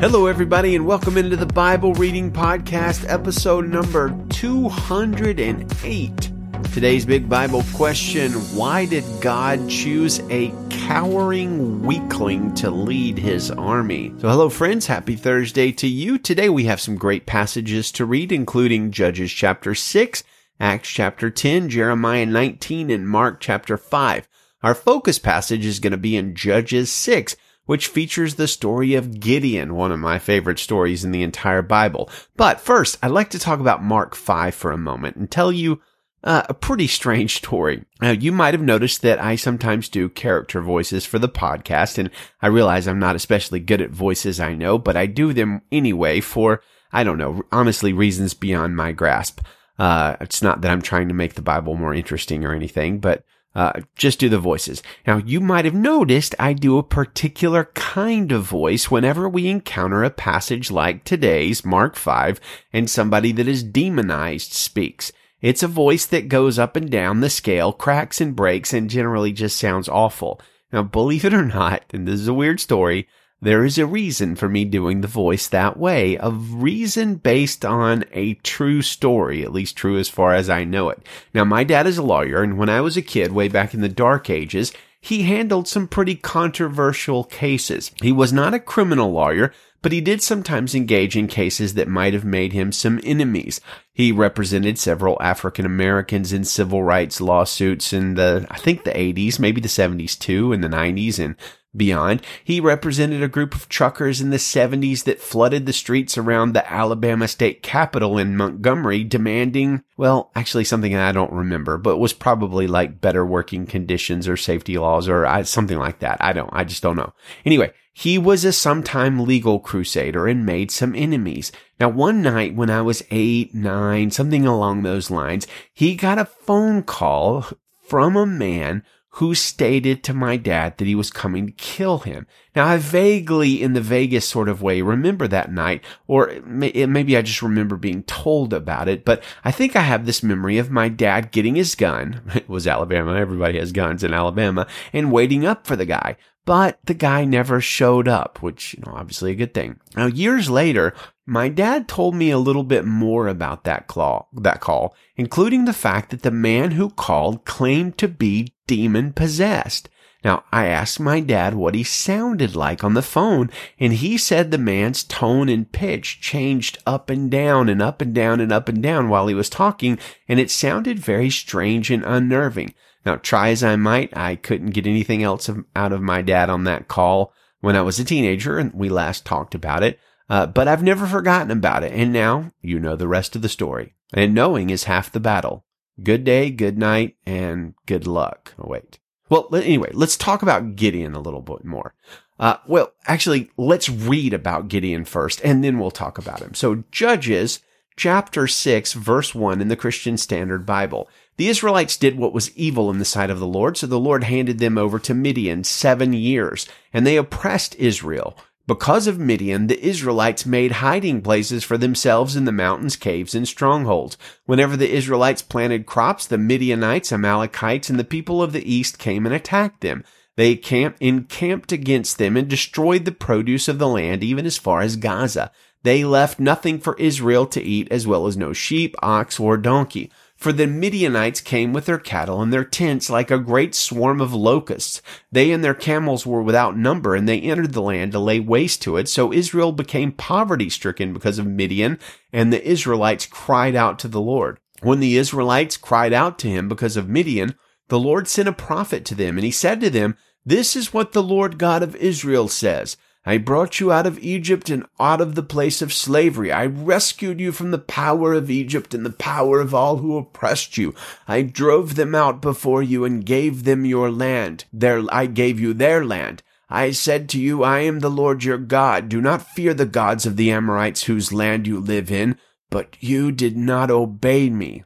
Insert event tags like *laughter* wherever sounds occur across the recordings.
Hello, everybody, and welcome into the Bible Reading Podcast, episode number 208. Today's big Bible question Why did God choose a cowering weakling to lead his army? So, hello, friends. Happy Thursday to you. Today we have some great passages to read, including Judges chapter 6, Acts chapter 10, Jeremiah 19, and Mark chapter 5. Our focus passage is going to be in Judges 6 which features the story of Gideon, one of my favorite stories in the entire Bible. But first, I'd like to talk about Mark 5 for a moment and tell you uh, a pretty strange story. Now, you might have noticed that I sometimes do character voices for the podcast, and I realize I'm not especially good at voices, I know, but I do them anyway for, I don't know, honestly, reasons beyond my grasp. Uh, it's not that I'm trying to make the Bible more interesting or anything, but uh, just do the voices. Now, you might have noticed I do a particular kind of voice whenever we encounter a passage like today's, Mark 5, and somebody that is demonized speaks. It's a voice that goes up and down the scale, cracks and breaks, and generally just sounds awful. Now, believe it or not, and this is a weird story, there is a reason for me doing the voice that way, a reason based on a true story, at least true as far as I know it. Now, my dad is a lawyer, and when I was a kid, way back in the dark ages, he handled some pretty controversial cases. He was not a criminal lawyer, but he did sometimes engage in cases that might have made him some enemies. He represented several African Americans in civil rights lawsuits in the, I think the 80s, maybe the 70s too, in the 90s, and beyond. He represented a group of truckers in the 70s that flooded the streets around the Alabama state capitol in Montgomery demanding, well, actually something I don't remember, but was probably like better working conditions or safety laws or uh, something like that. I don't, I just don't know. Anyway, he was a sometime legal crusader and made some enemies. Now, one night when I was eight, nine, something along those lines, he got a phone call from a man who stated to my dad that he was coming to kill him. Now, I vaguely, in the vaguest sort of way, remember that night, or maybe I just remember being told about it, but I think I have this memory of my dad getting his gun. *laughs* It was Alabama. Everybody has guns in Alabama and waiting up for the guy. But the guy never showed up, which, you know, obviously a good thing. Now, years later, my dad told me a little bit more about that call, that call, including the fact that the man who called claimed to be demon possessed. Now, I asked my dad what he sounded like on the phone, and he said the man's tone and pitch changed up and down and up and down and up and down while he was talking, and it sounded very strange and unnerving. Now, try as I might, I couldn't get anything else out of my dad on that call when I was a teenager, and we last talked about it. Uh, but I've never forgotten about it. And now you know the rest of the story. And knowing is half the battle. Good day, good night, and good luck. Oh, wait. Well, anyway, let's talk about Gideon a little bit more. Uh, well, actually, let's read about Gideon first, and then we'll talk about him. So, Judges chapter 6, verse 1 in the Christian Standard Bible. The Israelites did what was evil in the sight of the Lord, so the Lord handed them over to Midian seven years, and they oppressed Israel. Because of Midian, the Israelites made hiding places for themselves in the mountains, caves, and strongholds. Whenever the Israelites planted crops, the Midianites, Amalekites, and the people of the east came and attacked them. They encamped against them and destroyed the produce of the land, even as far as Gaza. They left nothing for Israel to eat, as well as no sheep, ox, or donkey. For the Midianites came with their cattle and their tents like a great swarm of locusts. They and their camels were without number, and they entered the land to lay waste to it. So Israel became poverty stricken because of Midian, and the Israelites cried out to the Lord. When the Israelites cried out to him because of Midian, the Lord sent a prophet to them, and he said to them, This is what the Lord God of Israel says. I brought you out of Egypt and out of the place of slavery. I rescued you from the power of Egypt and the power of all who oppressed you. I drove them out before you and gave them your land. There, I gave you their land. I said to you, I am the Lord your God. Do not fear the gods of the Amorites whose land you live in. But you did not obey me.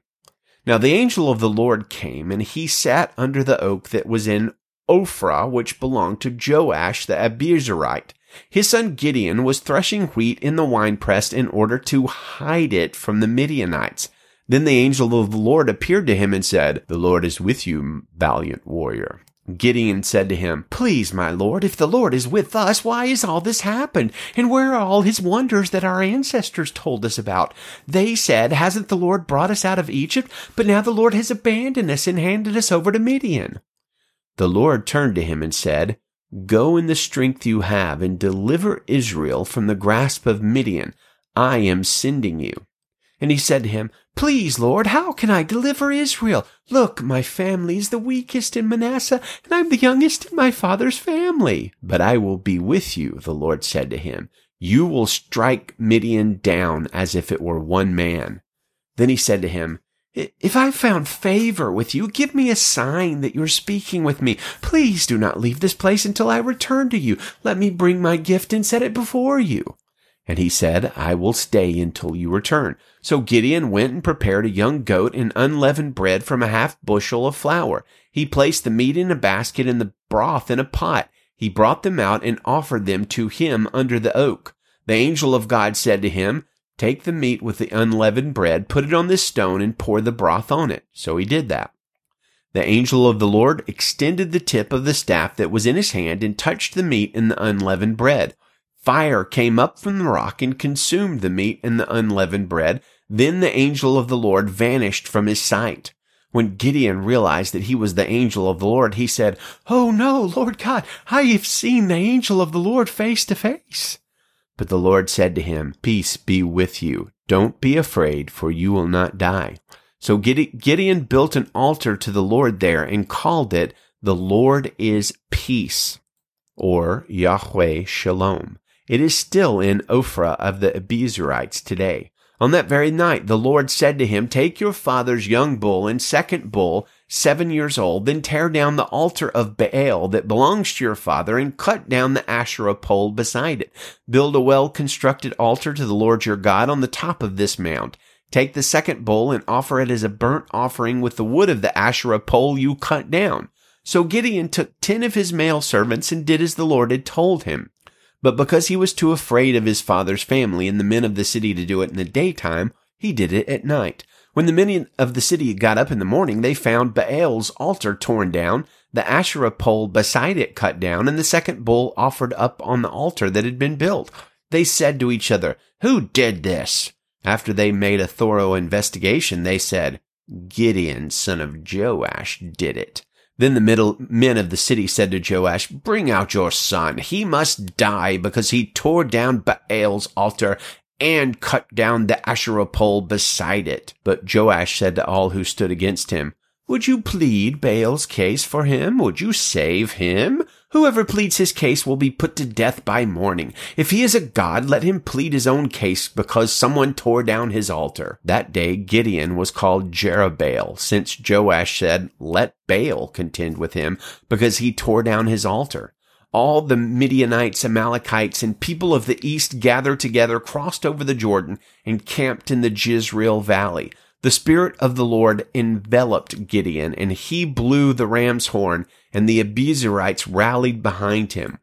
Now the angel of the Lord came, and he sat under the oak that was in Ophrah, which belonged to Joash the Abiezrite. His son Gideon was threshing wheat in the winepress in order to hide it from the Midianites. Then the angel of the Lord appeared to him and said, The Lord is with you, valiant warrior. Gideon said to him, Please, my lord, if the Lord is with us, why has all this happened? And where are all his wonders that our ancestors told us about? They said, Hasn't the Lord brought us out of Egypt? But now the Lord has abandoned us and handed us over to Midian. The Lord turned to him and said, Go in the strength you have and deliver Israel from the grasp of Midian. I am sending you. And he said to him, Please, Lord, how can I deliver Israel? Look, my family is the weakest in Manasseh, and I'm the youngest in my father's family. But I will be with you, the Lord said to him. You will strike Midian down as if it were one man. Then he said to him, if I found favor with you, give me a sign that you're speaking with me. Please do not leave this place until I return to you. Let me bring my gift and set it before you. And he said, I will stay until you return. So Gideon went and prepared a young goat and unleavened bread from a half bushel of flour. He placed the meat in a basket and the broth in a pot. He brought them out and offered them to him under the oak. The angel of God said to him, Take the meat with the unleavened bread, put it on this stone, and pour the broth on it. So he did that. The angel of the Lord extended the tip of the staff that was in his hand and touched the meat and the unleavened bread. Fire came up from the rock and consumed the meat and the unleavened bread. Then the angel of the Lord vanished from his sight. When Gideon realized that he was the angel of the Lord, he said, Oh no, Lord God, I have seen the angel of the Lord face to face. But the Lord said to him, Peace be with you. Don't be afraid, for you will not die. So Gideon built an altar to the Lord there and called it, The Lord is Peace, or Yahweh Shalom. It is still in Ophrah of the Abiezrites today. On that very night, the Lord said to him, Take your father's young bull and second bull, seven years old, then tear down the altar of Baal that belongs to your father and cut down the Asherah pole beside it. Build a well constructed altar to the Lord your God on the top of this mount. Take the second bull and offer it as a burnt offering with the wood of the Asherah pole you cut down. So Gideon took ten of his male servants and did as the Lord had told him. But because he was too afraid of his father's family and the men of the city to do it in the daytime, he did it at night. When the men of the city got up in the morning, they found Baal's altar torn down, the Asherah pole beside it cut down, and the second bull offered up on the altar that had been built. They said to each other, Who did this? After they made a thorough investigation, they said, Gideon, son of Joash, did it. Then the middle men of the city said to Joash, Bring out your son. He must die because he tore down Baal's altar and cut down the Asherah pole beside it. But Joash said to all who stood against him, Would you plead Baal's case for him? Would you save him? Whoever pleads his case will be put to death by morning. If he is a god, let him plead his own case because someone tore down his altar. That day Gideon was called Jerubbaal, since Joash said, Let Baal contend with him, because he tore down his altar. All the Midianites, Amalekites, and people of the east gathered together, crossed over the Jordan, and camped in the Jezreel valley. The Spirit of the Lord enveloped Gideon, and he blew the ram's horn, and the Abiezrites rallied behind him.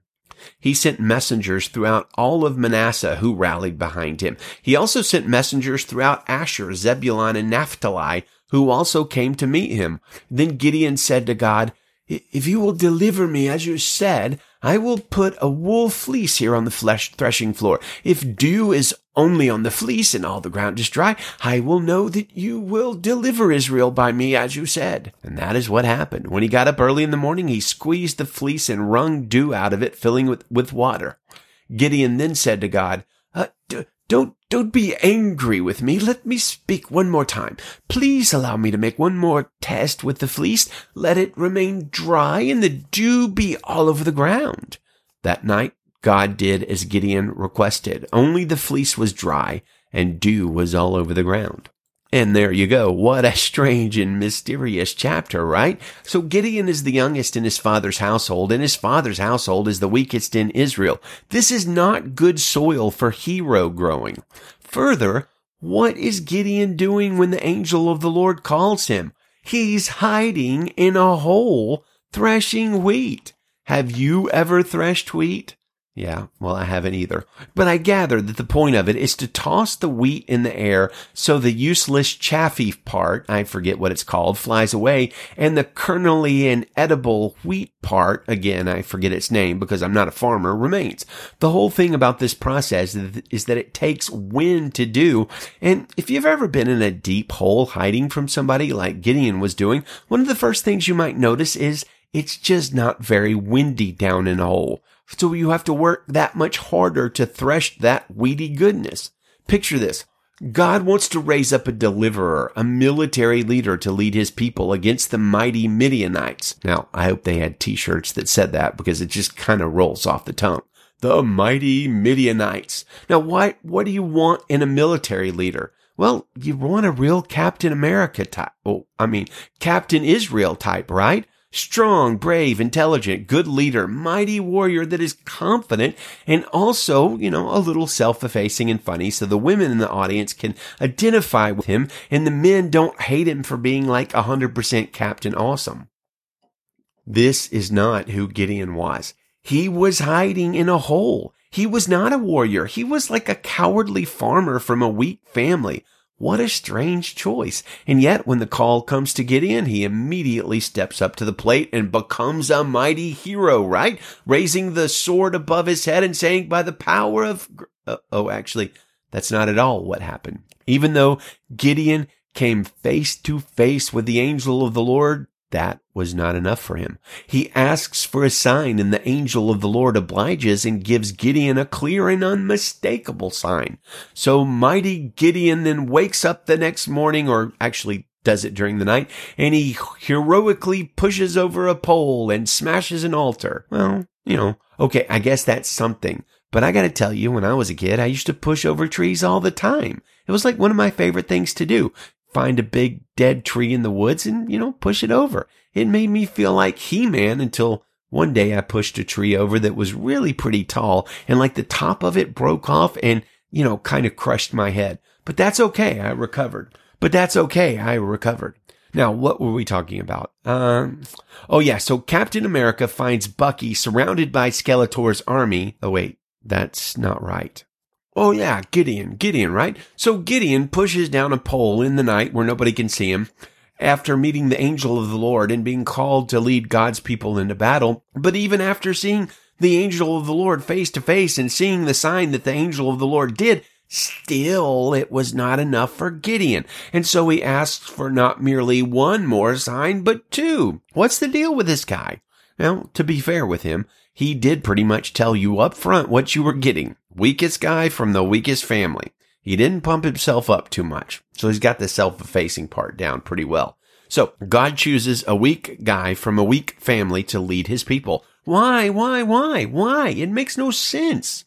He sent messengers throughout all of Manasseh who rallied behind him. He also sent messengers throughout Asher, Zebulun, and Naphtali who also came to meet him. Then Gideon said to God, If you will deliver me as you said, I will put a wool fleece here on the flesh threshing floor. If dew is only on the fleece and all the ground is dry, I will know that you will deliver Israel by me as you said. And that is what happened. When he got up early in the morning, he squeezed the fleece and wrung dew out of it, filling it with, with water. Gideon then said to God, uh, don't, don't be angry with me. Let me speak one more time. Please allow me to make one more test with the fleece. Let it remain dry and the dew be all over the ground. That night, God did as Gideon requested. Only the fleece was dry and dew was all over the ground. And there you go. What a strange and mysterious chapter, right? So Gideon is the youngest in his father's household, and his father's household is the weakest in Israel. This is not good soil for hero growing. Further, what is Gideon doing when the angel of the Lord calls him? He's hiding in a hole threshing wheat. Have you ever threshed wheat? Yeah, well, I haven't either. But I gather that the point of it is to toss the wheat in the air so the useless chaffy part, I forget what it's called, flies away, and the kernely and edible wheat part, again, I forget its name because I'm not a farmer, remains. The whole thing about this process is that it takes wind to do. And if you've ever been in a deep hole hiding from somebody like Gideon was doing, one of the first things you might notice is it's just not very windy down in a hole. So you have to work that much harder to thresh that weedy goodness. Picture this. God wants to raise up a deliverer, a military leader to lead his people against the mighty Midianites. Now, I hope they had t-shirts that said that because it just kind of rolls off the tongue. The mighty Midianites. Now, why, what do you want in a military leader? Well, you want a real Captain America type. Oh, I mean, Captain Israel type, right? Strong, brave, intelligent, good leader, mighty warrior that is confident and also, you know, a little self-effacing and funny so the women in the audience can identify with him and the men don't hate him for being like 100% Captain Awesome. This is not who Gideon was. He was hiding in a hole. He was not a warrior. He was like a cowardly farmer from a weak family what a strange choice. And yet, when the call comes to Gideon, he immediately steps up to the plate and becomes a mighty hero, right? Raising the sword above his head and saying, by the power of, uh, oh, actually, that's not at all what happened. Even though Gideon came face to face with the angel of the Lord, that was not enough for him. He asks for a sign and the angel of the Lord obliges and gives Gideon a clear and unmistakable sign. So mighty Gideon then wakes up the next morning or actually does it during the night and he heroically pushes over a pole and smashes an altar. Well, you know, okay, I guess that's something. But I gotta tell you, when I was a kid, I used to push over trees all the time. It was like one of my favorite things to do find a big dead tree in the woods and, you know, push it over. It made me feel like He-Man until one day I pushed a tree over that was really pretty tall and like the top of it broke off and, you know, kind of crushed my head. But that's okay. I recovered. But that's okay. I recovered. Now, what were we talking about? Um, oh yeah. So Captain America finds Bucky surrounded by Skeletor's army. Oh wait, that's not right. Oh yeah, Gideon, Gideon, right? So Gideon pushes down a pole in the night where nobody can see him after meeting the angel of the Lord and being called to lead God's people into battle. But even after seeing the angel of the Lord face to face and seeing the sign that the angel of the Lord did, still it was not enough for Gideon. And so he asks for not merely one more sign, but two. What's the deal with this guy? Now, to be fair with him, he did pretty much tell you up front what you were getting. Weakest guy from the weakest family. He didn't pump himself up too much. So he's got the self-effacing part down pretty well. So God chooses a weak guy from a weak family to lead his people. Why, why, why, why? It makes no sense.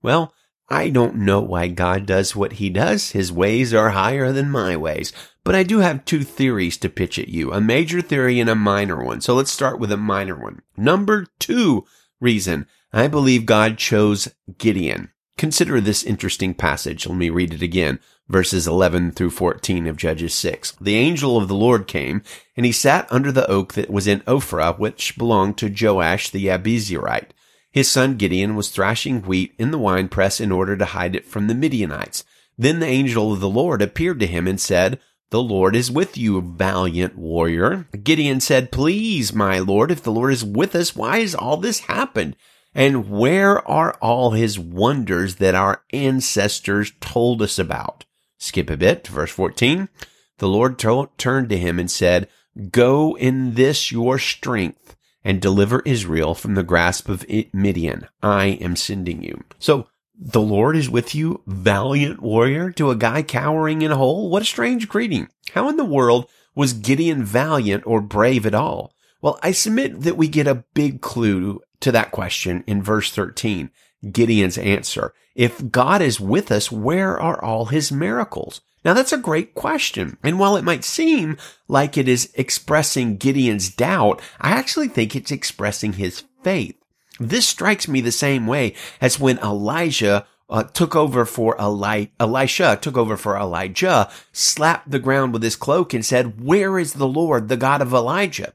Well, I don't know why God does what he does. His ways are higher than my ways. But I do have two theories to pitch at you, a major theory and a minor one. So let's start with a minor one. Number two reason I believe God chose Gideon. Consider this interesting passage. Let me read it again. Verses 11 through 14 of Judges 6. The angel of the Lord came, and he sat under the oak that was in Ophrah, which belonged to Joash the Abiezrite. His son Gideon was thrashing wheat in the winepress in order to hide it from the Midianites. Then the angel of the Lord appeared to him and said, the Lord is with you, valiant warrior. Gideon said, Please, my Lord, if the Lord is with us, why has all this happened? And where are all his wonders that our ancestors told us about? Skip a bit to verse 14. The Lord t- turned to him and said, Go in this your strength and deliver Israel from the grasp of Midian. I am sending you. So the Lord is with you, valiant warrior, to a guy cowering in a hole? What a strange greeting. How in the world was Gideon valiant or brave at all? Well, I submit that we get a big clue to that question in verse 13, Gideon's answer. If God is with us, where are all his miracles? Now that's a great question. And while it might seem like it is expressing Gideon's doubt, I actually think it's expressing his faith. This strikes me the same way as when Elijah uh, took over for Eli- Elisha, took over for Elijah, slapped the ground with his cloak and said, Where is the Lord, the God of Elijah?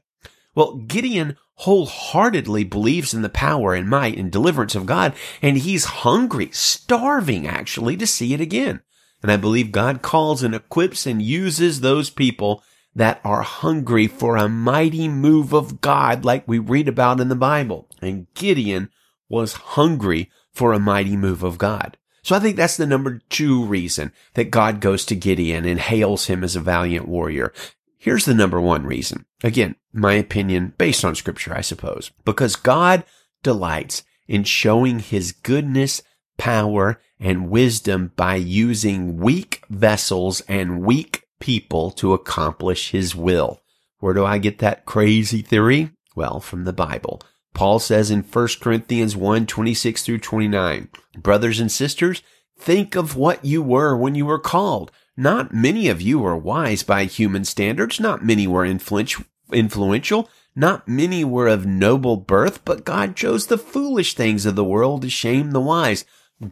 Well, Gideon wholeheartedly believes in the power and might and deliverance of God, and he's hungry, starving actually to see it again. And I believe God calls and equips and uses those people that are hungry for a mighty move of God like we read about in the Bible. And Gideon was hungry for a mighty move of God. So I think that's the number two reason that God goes to Gideon and hails him as a valiant warrior. Here's the number one reason. Again, my opinion based on scripture, I suppose, because God delights in showing his goodness, power, and wisdom by using weak vessels and weak people to accomplish his will. Where do I get that crazy theory? Well, from the Bible. Paul says in 1 Corinthians 1, 26 through 29, brothers and sisters, think of what you were when you were called. Not many of you were wise by human standards. Not many were influential. Not many were of noble birth, but God chose the foolish things of the world to shame the wise.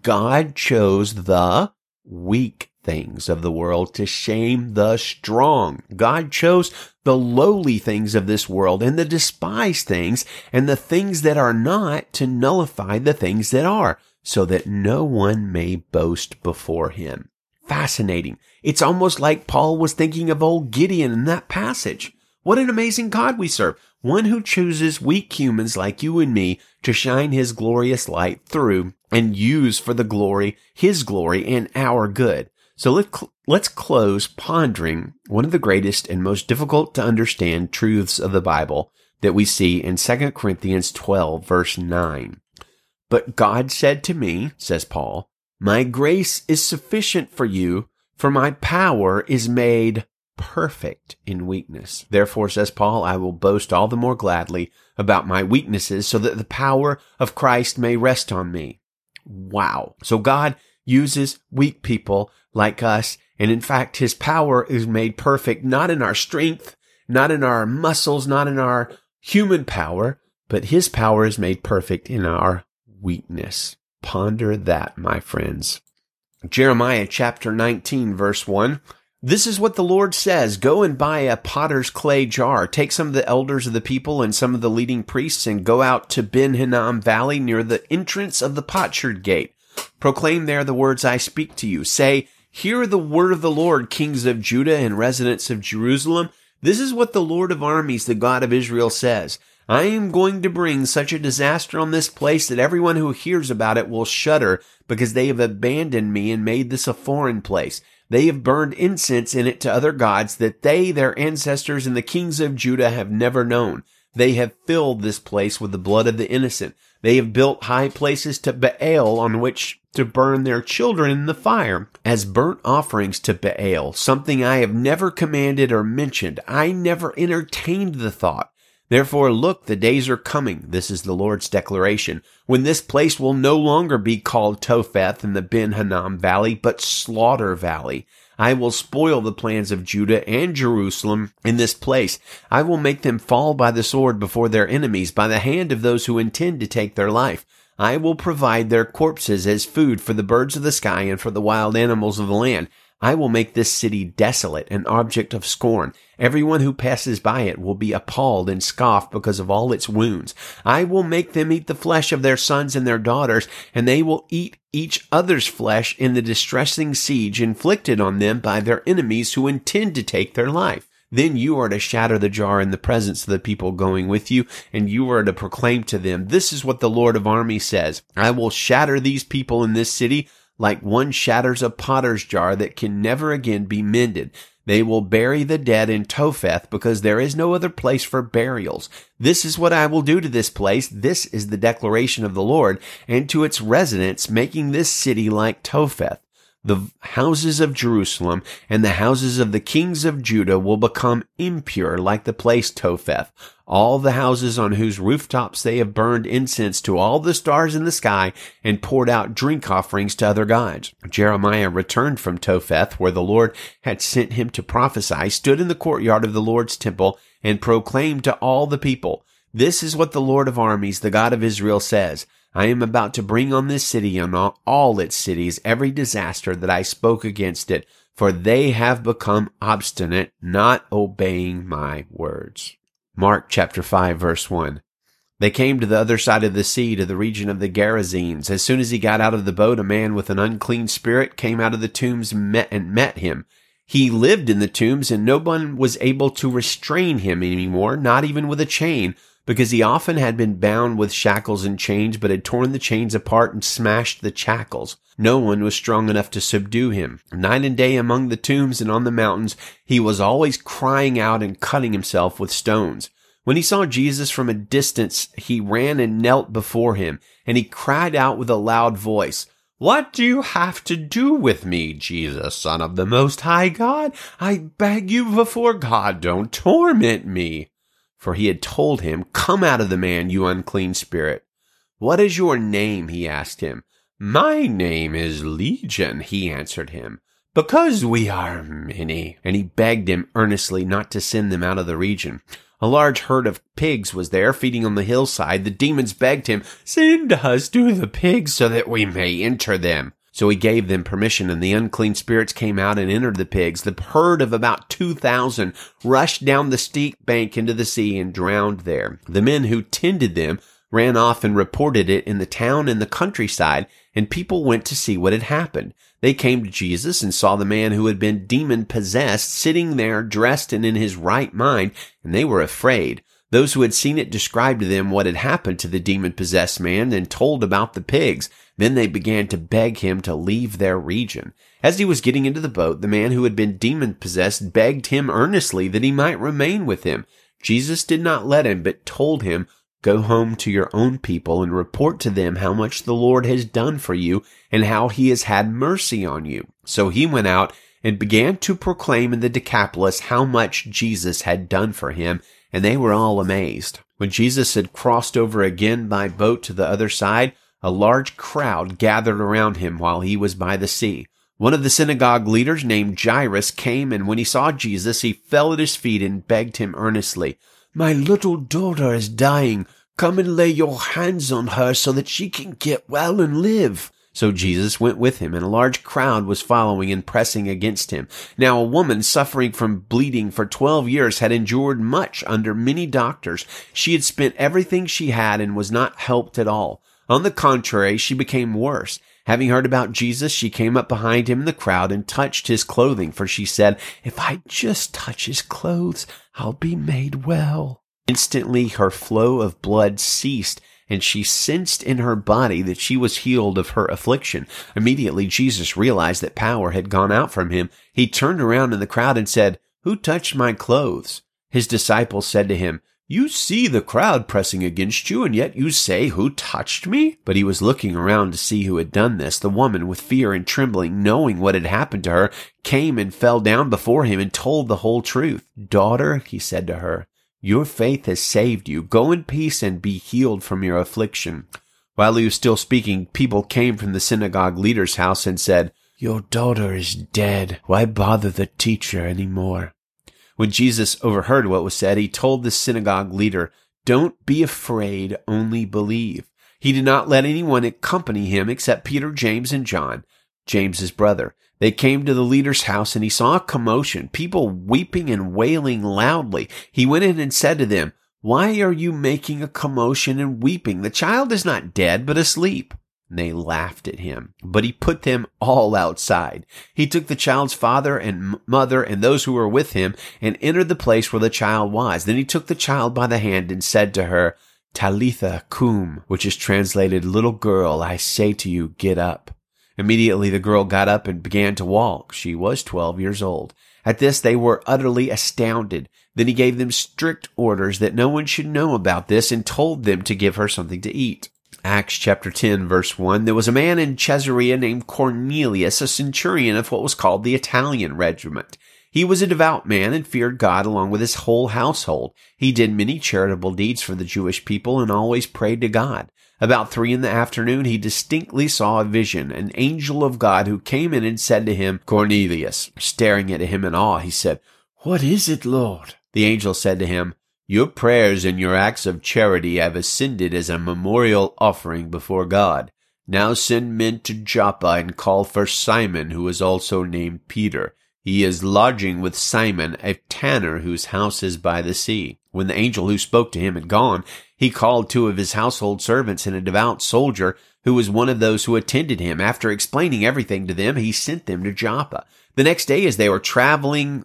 God chose the weak things of the world to shame the strong. God chose the lowly things of this world and the despised things and the things that are not to nullify the things that are so that no one may boast before him. Fascinating. It's almost like Paul was thinking of old Gideon in that passage. What an amazing God we serve. One who chooses weak humans like you and me to shine his glorious light through and use for the glory, his glory and our good. So let's, let's close pondering one of the greatest and most difficult to understand truths of the Bible that we see in 2 Corinthians 12 verse 9. But God said to me, says Paul, my grace is sufficient for you, for my power is made perfect in weakness. Therefore, says Paul, I will boast all the more gladly about my weaknesses so that the power of Christ may rest on me. Wow. So God uses weak people like us. And in fact, his power is made perfect, not in our strength, not in our muscles, not in our human power, but his power is made perfect in our weakness. Ponder that, my friends. Jeremiah chapter 19 verse 1. This is what the Lord says. Go and buy a potter's clay jar. Take some of the elders of the people and some of the leading priests and go out to Ben Hinnom Valley near the entrance of the potsherd gate. Proclaim there the words I speak to you. Say, Hear the word of the Lord, kings of Judah and residents of Jerusalem. This is what the Lord of armies, the God of Israel says. I am going to bring such a disaster on this place that everyone who hears about it will shudder because they have abandoned me and made this a foreign place. They have burned incense in it to other gods that they, their ancestors, and the kings of Judah have never known. They have filled this place with the blood of the innocent. They have built high places to Baal on which to burn their children in the fire as burnt offerings to Baal, something I have never commanded or mentioned. I never entertained the thought. Therefore, look, the days are coming. This is the Lord's declaration when this place will no longer be called Topheth in the Ben Hinnom Valley, but Slaughter Valley. I will spoil the plans of Judah and Jerusalem in this place. I will make them fall by the sword before their enemies, by the hand of those who intend to take their life. I will provide their corpses as food for the birds of the sky and for the wild animals of the land. I will make this city desolate, an object of scorn. Everyone who passes by it will be appalled and scoff because of all its wounds. I will make them eat the flesh of their sons and their daughters, and they will eat each other's flesh in the distressing siege inflicted on them by their enemies who intend to take their life. Then you are to shatter the jar in the presence of the people going with you, and you are to proclaim to them, This is what the Lord of armies says. I will shatter these people in this city like one shatters a potter's jar that can never again be mended. They will bury the dead in Topheth because there is no other place for burials. This is what I will do to this place. This is the declaration of the Lord and to its residents, making this city like Topheth the houses of Jerusalem and the houses of the kings of Judah will become impure like the place Topheth. All the houses on whose rooftops they have burned incense to all the stars in the sky and poured out drink offerings to other gods. Jeremiah returned from Topheth, where the Lord had sent him to prophesy, stood in the courtyard of the Lord's temple and proclaimed to all the people, This is what the Lord of armies, the God of Israel says. I am about to bring on this city and all its cities every disaster that I spoke against it, for they have become obstinate, not obeying my words. Mark chapter 5 verse 1. They came to the other side of the sea, to the region of the Gerasenes. As soon as he got out of the boat, a man with an unclean spirit came out of the tombs met and met him. He lived in the tombs, and no one was able to restrain him anymore, not even with a chain, because he often had been bound with shackles and chains, but had torn the chains apart and smashed the shackles. No one was strong enough to subdue him. Night and day among the tombs and on the mountains, he was always crying out and cutting himself with stones. When he saw Jesus from a distance, he ran and knelt before him, and he cried out with a loud voice, What do you have to do with me, Jesus, Son of the Most High God? I beg you before God, don't torment me. For he had told him, Come out of the man, you unclean spirit. What is your name? he asked him. My name is Legion, he answered him, because we are many. And he begged him earnestly not to send them out of the region. A large herd of pigs was there feeding on the hillside. The demons begged him, Send us to the pigs so that we may enter them. So he gave them permission, and the unclean spirits came out and entered the pigs. The herd of about 2,000 rushed down the steep bank into the sea and drowned there. The men who tended them ran off and reported it in the town and the countryside, and people went to see what had happened. They came to Jesus and saw the man who had been demon possessed sitting there dressed and in his right mind, and they were afraid. Those who had seen it described to them what had happened to the demon possessed man and told about the pigs. Then they began to beg him to leave their region. As he was getting into the boat, the man who had been demon possessed begged him earnestly that he might remain with him. Jesus did not let him, but told him, Go home to your own people and report to them how much the Lord has done for you and how he has had mercy on you. So he went out and began to proclaim in the Decapolis how much Jesus had done for him, and they were all amazed. When Jesus had crossed over again by boat to the other side, a large crowd gathered around him while he was by the sea. One of the synagogue leaders named Jairus came and when he saw Jesus, he fell at his feet and begged him earnestly, My little daughter is dying. Come and lay your hands on her so that she can get well and live. So Jesus went with him, and a large crowd was following and pressing against him. Now a woman suffering from bleeding for twelve years had endured much under many doctors. She had spent everything she had and was not helped at all. On the contrary, she became worse. Having heard about Jesus, she came up behind him in the crowd and touched his clothing, for she said, If I just touch his clothes, I'll be made well. Instantly her flow of blood ceased, and she sensed in her body that she was healed of her affliction. Immediately Jesus realized that power had gone out from him. He turned around in the crowd and said, Who touched my clothes? His disciples said to him, you see the crowd pressing against you, and yet you say, Who touched me? But he was looking around to see who had done this. The woman, with fear and trembling, knowing what had happened to her, came and fell down before him and told the whole truth. Daughter, he said to her, your faith has saved you. Go in peace and be healed from your affliction. While he was still speaking, people came from the synagogue leader's house and said, Your daughter is dead. Why bother the teacher any more? When Jesus overheard what was said, he told the synagogue leader, Don't be afraid, only believe. He did not let anyone accompany him except Peter, James, and John, James's brother. They came to the leader's house and he saw a commotion, people weeping and wailing loudly. He went in and said to them, Why are you making a commotion and weeping? The child is not dead, but asleep. And they laughed at him, but he put them all outside. He took the child's father and mother and those who were with him and entered the place where the child was. Then he took the child by the hand and said to her, Talitha cum, which is translated, little girl, I say to you, get up. Immediately the girl got up and began to walk. She was twelve years old. At this they were utterly astounded. Then he gave them strict orders that no one should know about this and told them to give her something to eat. Acts chapter 10 verse 1, there was a man in Caesarea named Cornelius, a centurion of what was called the Italian regiment. He was a devout man and feared God along with his whole household. He did many charitable deeds for the Jewish people and always prayed to God. About three in the afternoon, he distinctly saw a vision, an angel of God who came in and said to him, Cornelius. Staring at him in awe, he said, What is it, Lord? The angel said to him, your prayers and your acts of charity have ascended as a memorial offering before God. Now send men to Joppa and call for Simon, who is also named Peter. He is lodging with Simon, a tanner whose house is by the sea. When the angel who spoke to him had gone, He called two of his household servants and a devout soldier who was one of those who attended him. After explaining everything to them, he sent them to Joppa. The next day, as they were traveling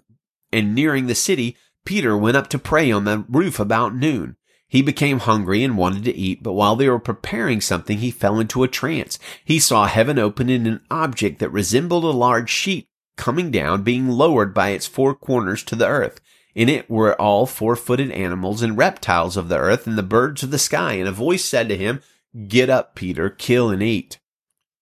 and nearing the city, Peter went up to pray on the roof about noon. He became hungry and wanted to eat, but while they were preparing something, he fell into a trance. He saw heaven open and an object that resembled a large sheet coming down, being lowered by its four corners to the earth. In it were all four-footed animals and reptiles of the earth and the birds of the sky. And a voice said to him, Get up, Peter, kill and eat.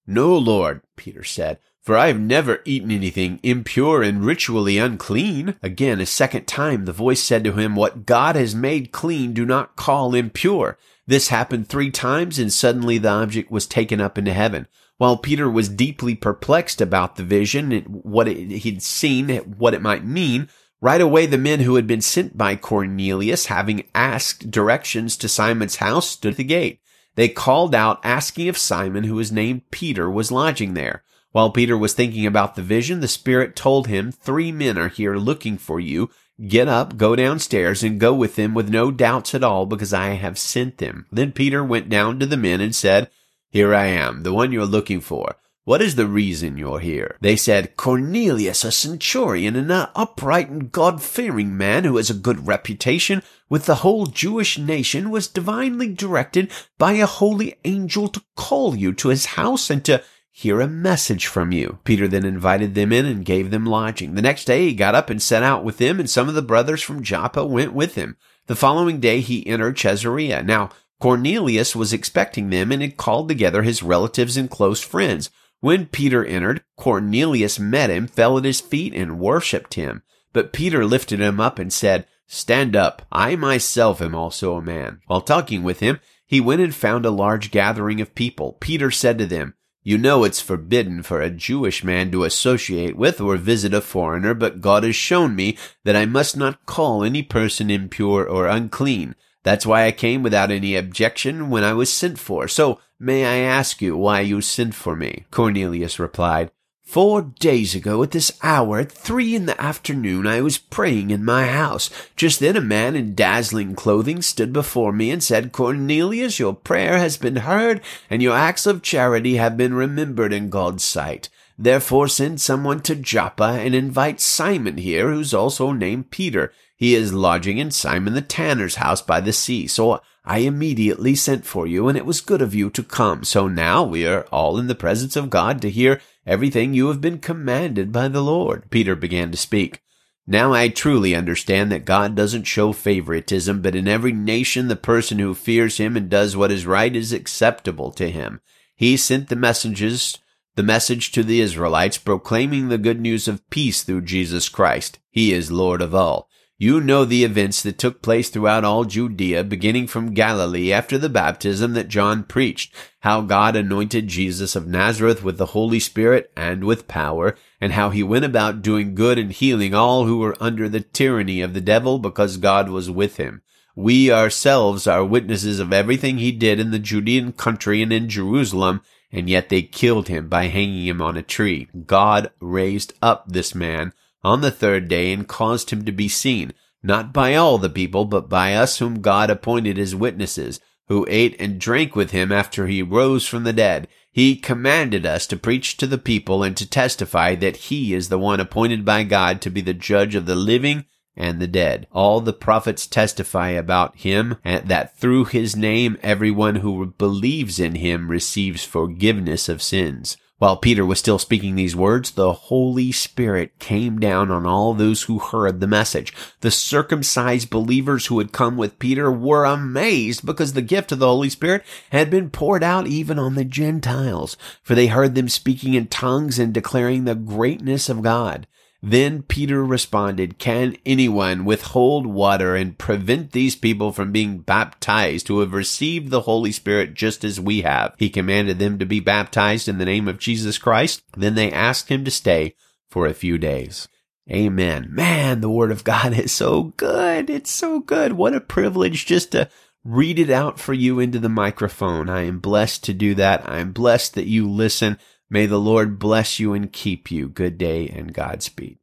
No, Lord, Peter said, for I have never eaten anything impure and ritually unclean. Again, a second time, the voice said to him, What God has made clean, do not call impure. This happened three times, and suddenly the object was taken up into heaven. While Peter was deeply perplexed about the vision and what it, he'd seen, what it might mean, right away the men who had been sent by Cornelius, having asked directions to Simon's house, stood at the gate. They called out, asking if Simon, who was named Peter, was lodging there. While Peter was thinking about the vision, the Spirit told him, Three men are here looking for you. Get up, go downstairs, and go with them with no doubts at all, because I have sent them. Then Peter went down to the men and said, Here I am, the one you're looking for. What is the reason you're here? They said, Cornelius, a centurion and an upright and God-fearing man who has a good reputation with the whole Jewish nation, was divinely directed by a holy angel to call you to his house and to hear a message from you. Peter then invited them in and gave them lodging. The next day he got up and set out with them, and some of the brothers from Joppa went with him. The following day he entered Caesarea. Now Cornelius was expecting them and had called together his relatives and close friends. When Peter entered, Cornelius met him, fell at his feet, and worshipped him. But Peter lifted him up and said, Stand up. I myself am also a man. While talking with him, he went and found a large gathering of people. Peter said to them, you know it's forbidden for a Jewish man to associate with or visit a foreigner, but God has shown me that I must not call any person impure or unclean. That's why I came without any objection when I was sent for. So may I ask you why you sent for me? Cornelius replied, Four days ago at this hour, at three in the afternoon, I was praying in my house. Just then a man in dazzling clothing stood before me and said, Cornelius, your prayer has been heard, and your acts of charity have been remembered in God's sight. Therefore send someone to Joppa and invite Simon here, who's also named Peter. He is lodging in Simon the tanner's house by the sea. So I immediately sent for you, and it was good of you to come. So now we are all in the presence of God to hear everything you have been commanded by the Lord. Peter began to speak. Now I truly understand that God doesn't show favoritism, but in every nation the person who fears him and does what is right is acceptable to him. He sent the messages, the message to the Israelites proclaiming the good news of peace through Jesus Christ. He is Lord of all. You know the events that took place throughout all Judea, beginning from Galilee after the baptism that John preached, how God anointed Jesus of Nazareth with the Holy Spirit and with power, and how he went about doing good and healing all who were under the tyranny of the devil because God was with him. We ourselves are witnesses of everything he did in the Judean country and in Jerusalem, and yet they killed him by hanging him on a tree. God raised up this man on the third day and caused him to be seen, not by all the people, but by us whom God appointed as witnesses, who ate and drank with him after he rose from the dead. He commanded us to preach to the people and to testify that he is the one appointed by God to be the judge of the living and the dead. All the prophets testify about him and that through his name everyone who believes in him receives forgiveness of sins. While Peter was still speaking these words, the Holy Spirit came down on all those who heard the message. The circumcised believers who had come with Peter were amazed because the gift of the Holy Spirit had been poured out even on the Gentiles, for they heard them speaking in tongues and declaring the greatness of God. Then Peter responded, Can anyone withhold water and prevent these people from being baptized who have received the Holy Spirit just as we have? He commanded them to be baptized in the name of Jesus Christ. Then they asked him to stay for a few days. Amen. Man, the word of God is so good. It's so good. What a privilege just to read it out for you into the microphone. I am blessed to do that. I am blessed that you listen. May the Lord bless you and keep you. Good day and Godspeed.